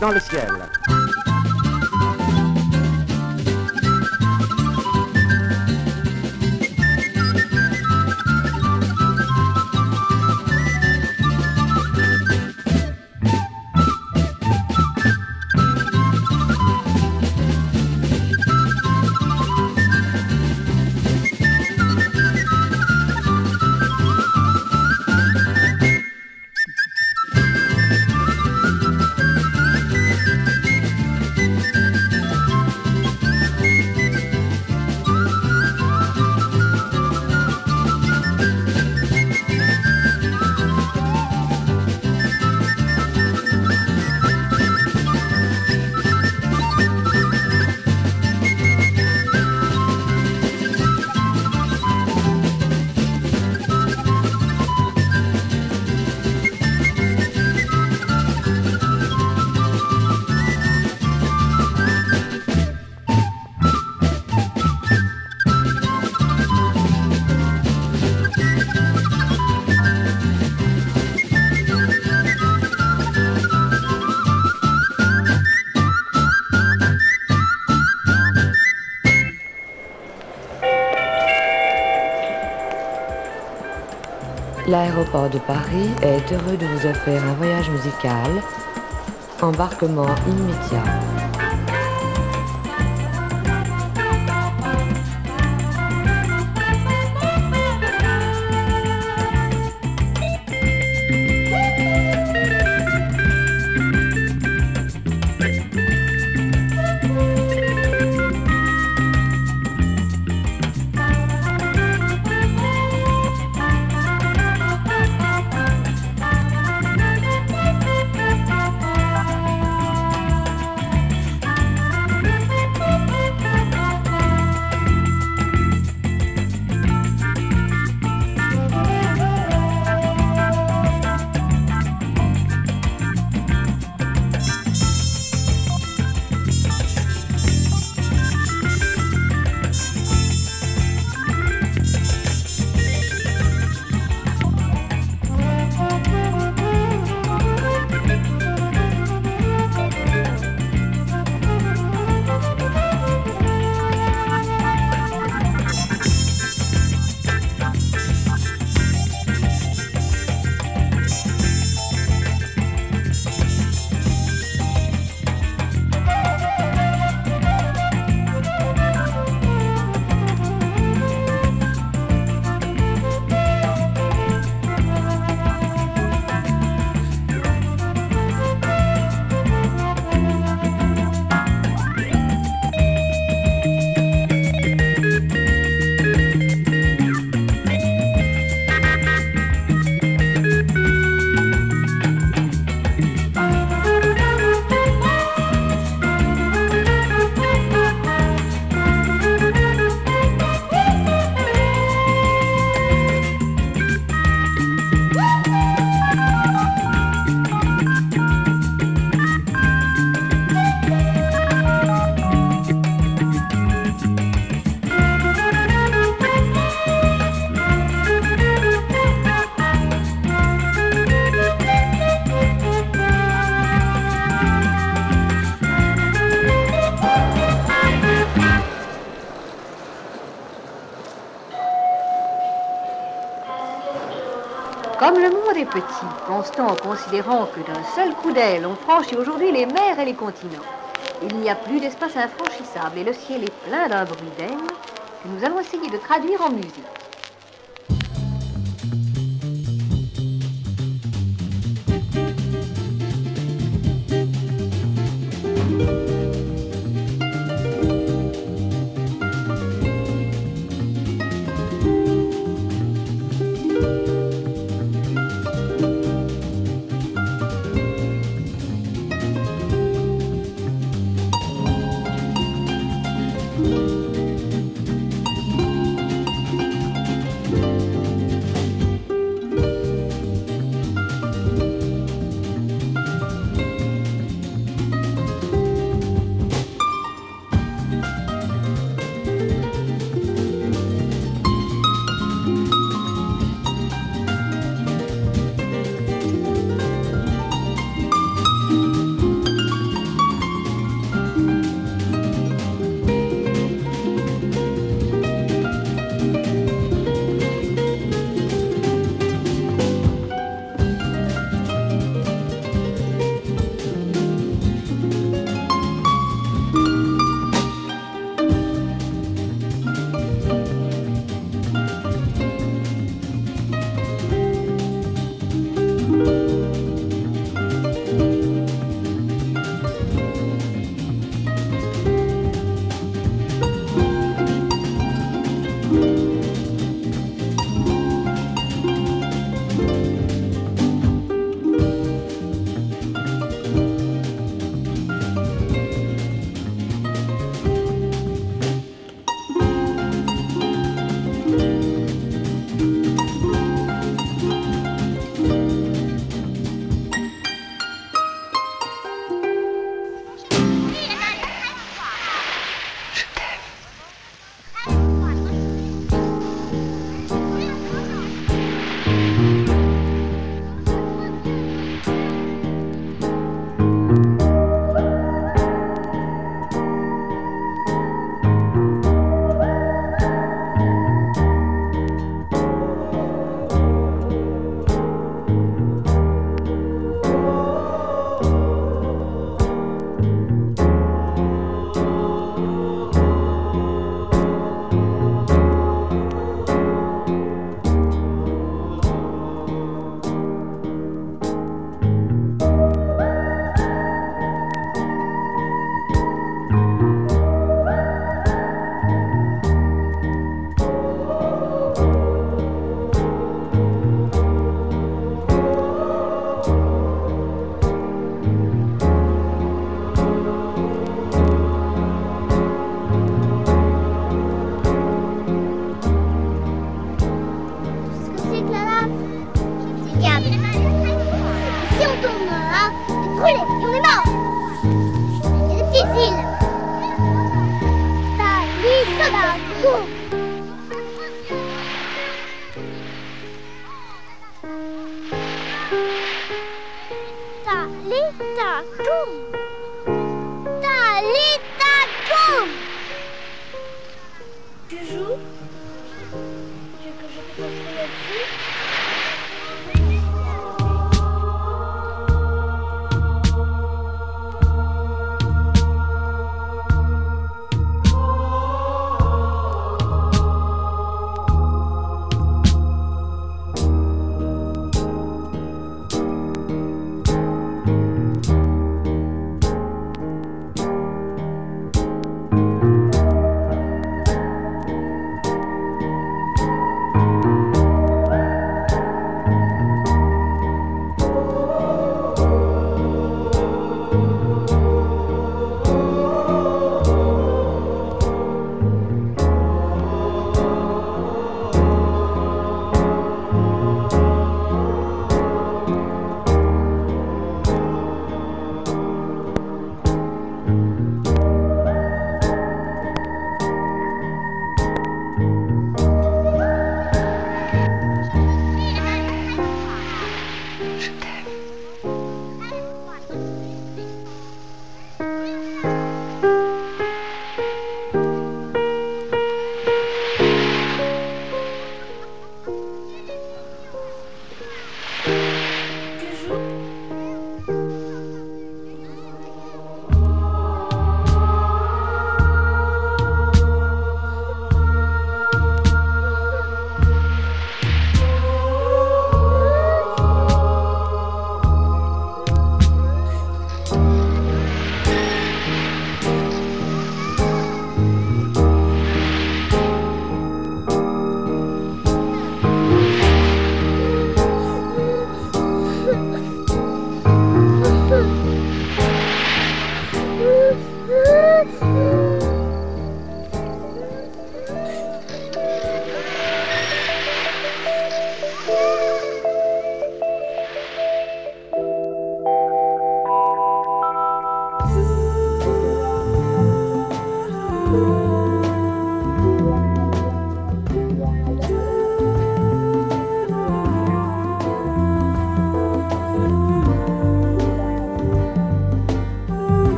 dans le ciel. L'aéroport de Paris est heureux de vous offrir un voyage musical. Embarquement immédiat. En considérant que d'un seul coup d'aile, on franchit aujourd'hui les mers et les continents. Il n'y a plus d'espace infranchissable et le ciel est plein d'un bruit d'aile que nous allons essayer de traduire en musique.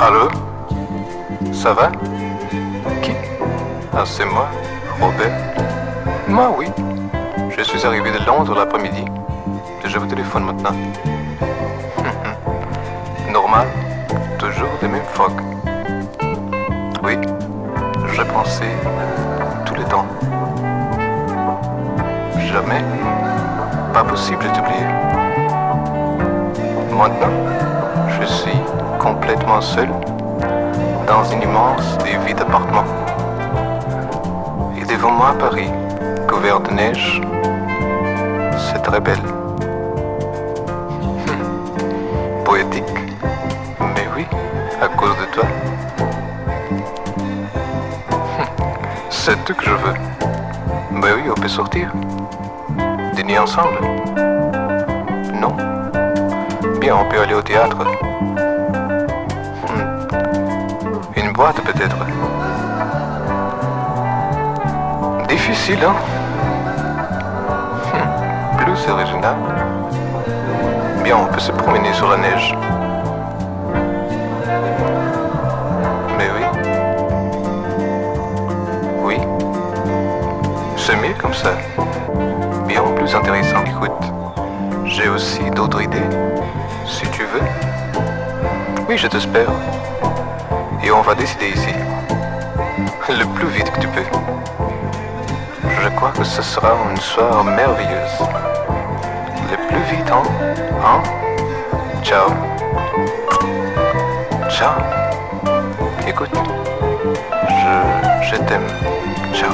Allô? Ça va? Qui Ah, c'est moi, Robert. Moi, oui. Je suis arrivé de Londres l'après-midi. Je vous téléphone maintenant. Normal, toujours des mêmes phoques. Oui, j'ai pensé tout le temps. Jamais, pas possible d'oublier. Maintenant, je suis complètement seul dans une immense et vide appartement. Et devant moi Paris, couvert de neige, c'est très belle. Poétique, mais oui, à cause de toi. C'est tout que je veux. Mais oui, on peut sortir. Dîner ensemble. Non. Bien, on peut aller au théâtre. Boîte peut-être. Difficile, hein Hmm. Plus original. Bien, on peut se promener sur la neige. Mais oui. Oui. C'est mieux comme ça. Bien plus intéressant. Écoute, j'ai aussi d'autres idées. Si tu veux. Oui, je t'espère. Et on va décider ici. Le plus vite que tu peux. Je crois que ce sera une soirée merveilleuse. Le plus vite, hein? Hein? Ciao. Ciao. Écoute, je, je t'aime. Ciao.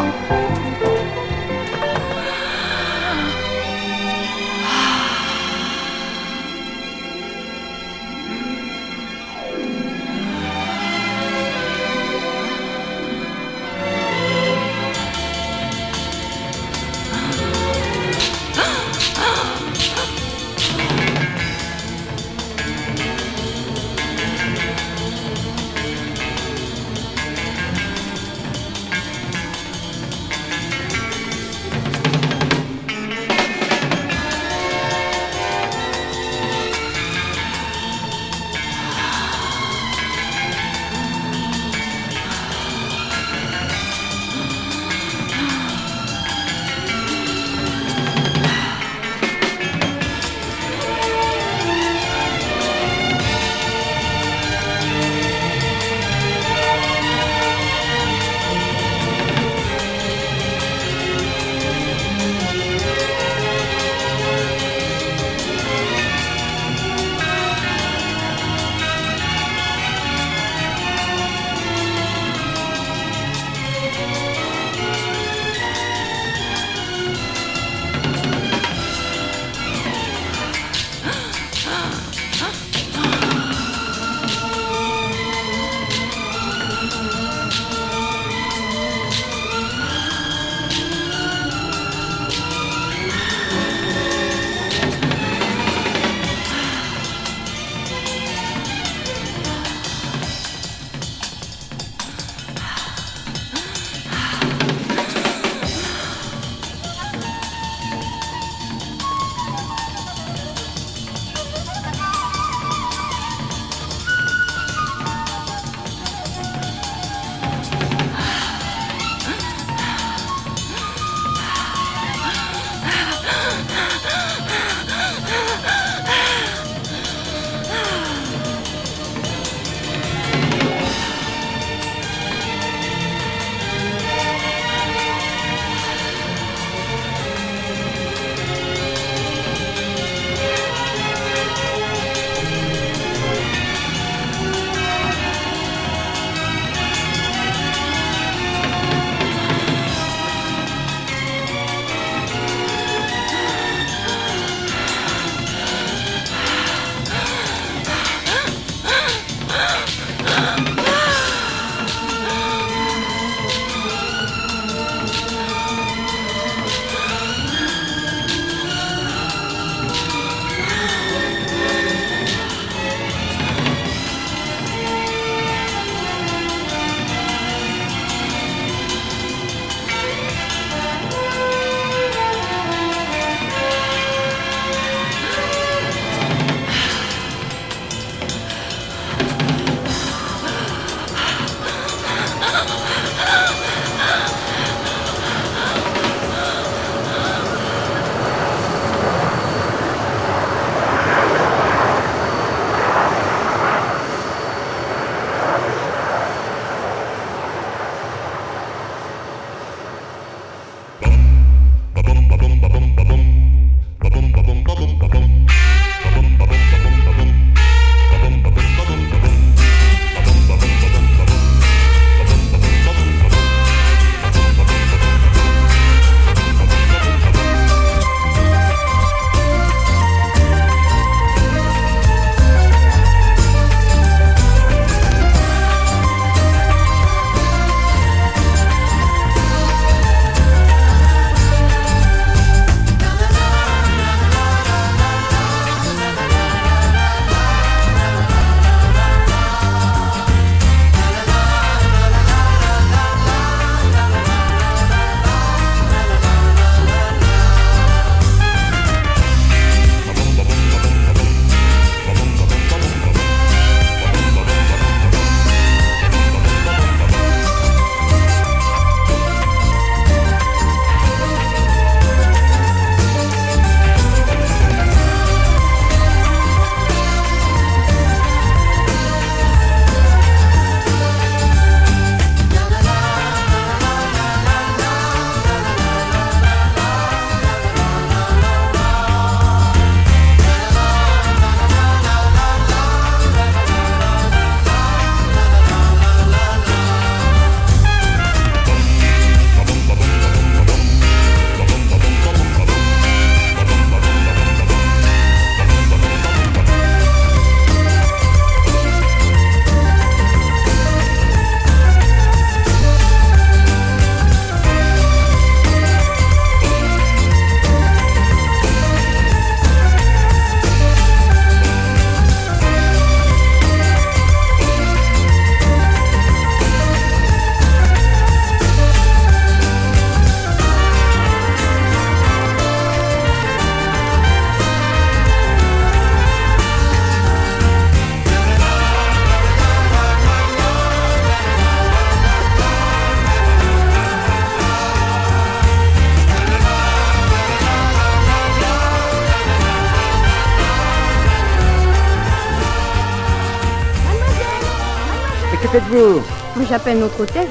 J'appelle notre hôtesse.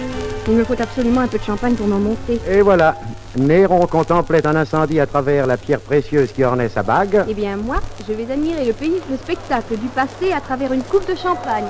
Il me faut absolument un peu de champagne pour m'en monter. Et voilà. Néron contemplait un incendie à travers la pierre précieuse qui ornait sa bague. Eh bien, moi, je vais admirer le pays, le spectacle du passé à travers une coupe de champagne.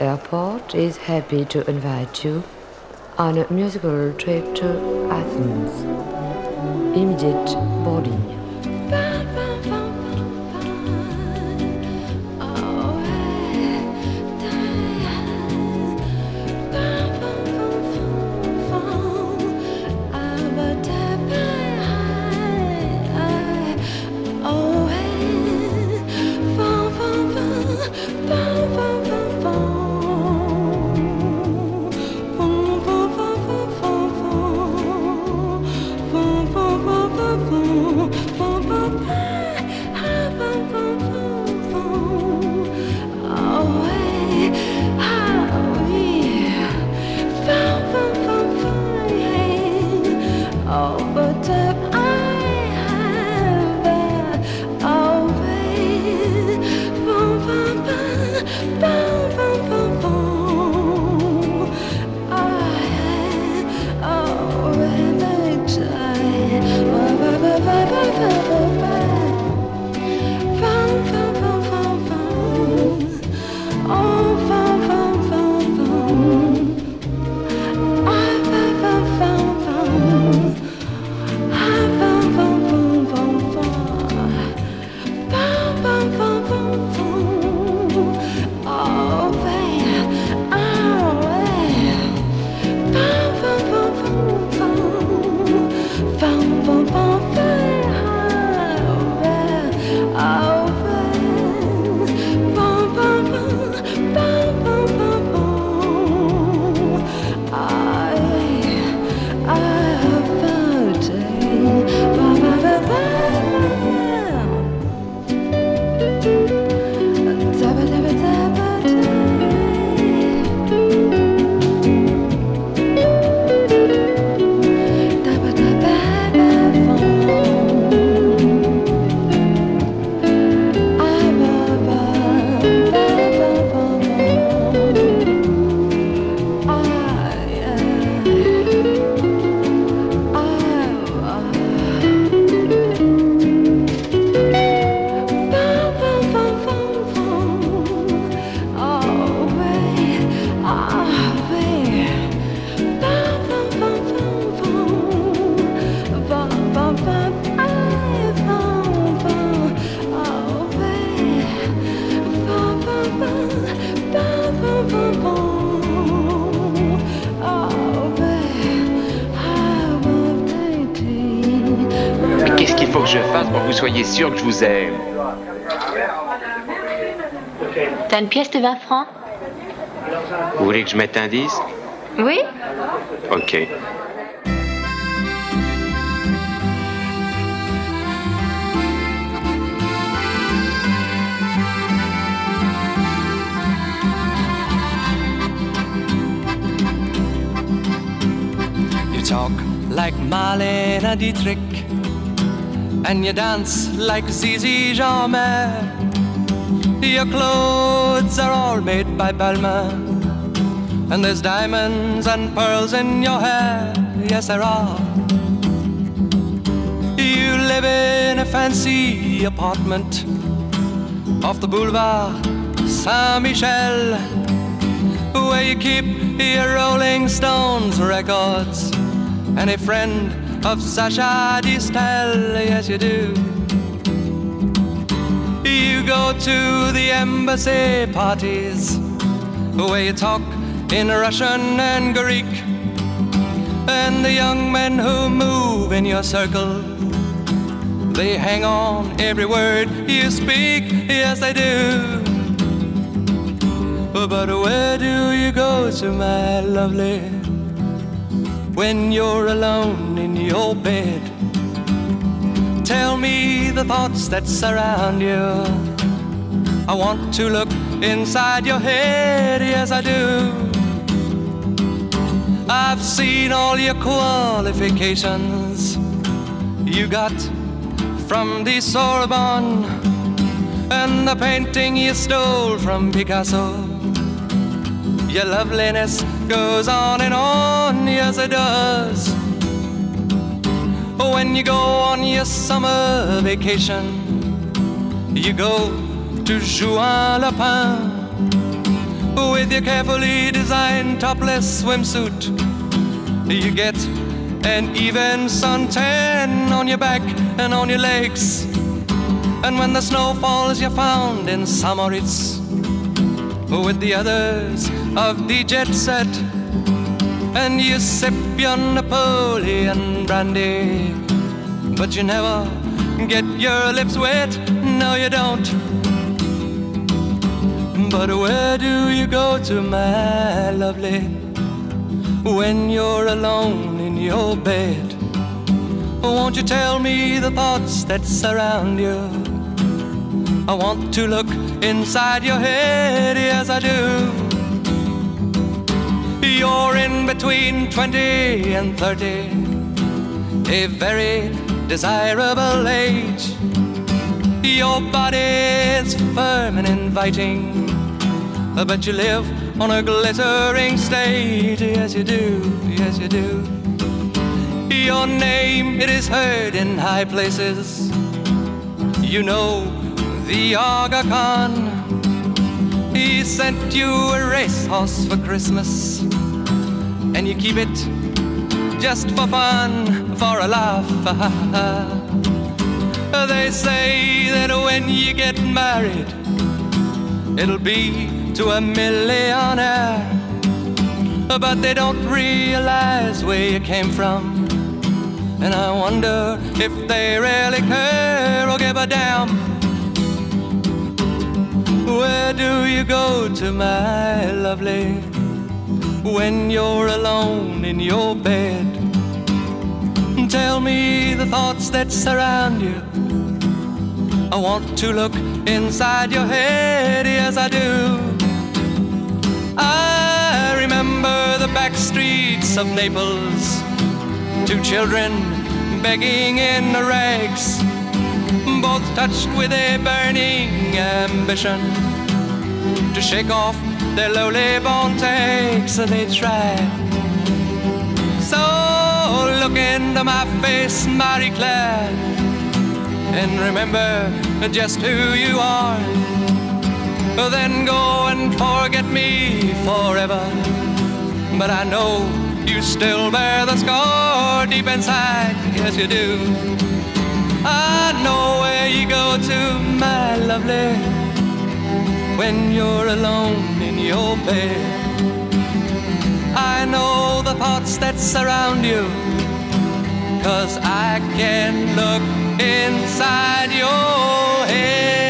Airport is happy to invite you on a musical trip to Athens. Immediate boarding. Vous aime. T'as une pièce de 20 francs Vous voulez que je mette un disque Oui Ok. You talk like Marlene Dietrich, and you dance like Zizi Jeanmaire. Your clothes are all made by Balmain, and there's diamonds and pearls in your hair. Yes, there are. You live in a fancy apartment off the boulevard Saint Michel, where you keep your Rolling Stones records and a friend of Sacha Distel. Yes, you do. You go to the embassy parties where you talk in Russian and Greek, and the young men who move in your circle. They hang on every word you speak, yes, they do. But where do you go to, my lovely, when you're alone in your bed? Tell me the thoughts that surround you. I want to look inside your head, yes, I do. I've seen all your qualifications you got from the Sorbonne and the painting you stole from Picasso. Your loveliness goes on and on, yes it does. When you go on your summer vacation, you go to Juan-les-Pins with your carefully designed topless swimsuit. You get an even suntan on your back and on your legs. And when the snow falls, you're found in St. Moritz with the others of the jet set. And you sip your Napoleon brandy, but you never get your lips wet. No, you don't. But where do you go to, my lovely, when you're alone in your bed? Won't you tell me the thoughts that surround you? I want to look inside your head, yes, I do. You're in between 20 and 30, a very desirable age. Your body's firm and inviting, but you live on a glittering stage. Yes, you do, yes, you do. Your name, it is heard in high places. You know the Aga Khan. He sent you a racehorse for Christmas, and you keep it just for fun, for a laugh. They say that when you get married, it'll be to a millionaire, but they don't realize where you came from. And I wonder if they really care or give a damn. Where do you go to, my lovely, when you're alone in your bed? Tell me the thoughts that surround you. I want to look inside your head, yes, I do. I remember the back streets of Naples, two children begging in the rags touched with a burning ambition to shake off their lowly born takes. They try. So look into my face, Marie Claire, and remember just who you are. Then go and forget me forever. But I know you still bear the scar deep inside. Yes, you do. I know you go to, my lovely, when you're alone in your bed. I know the thoughts that surround you, cause I can look inside your head.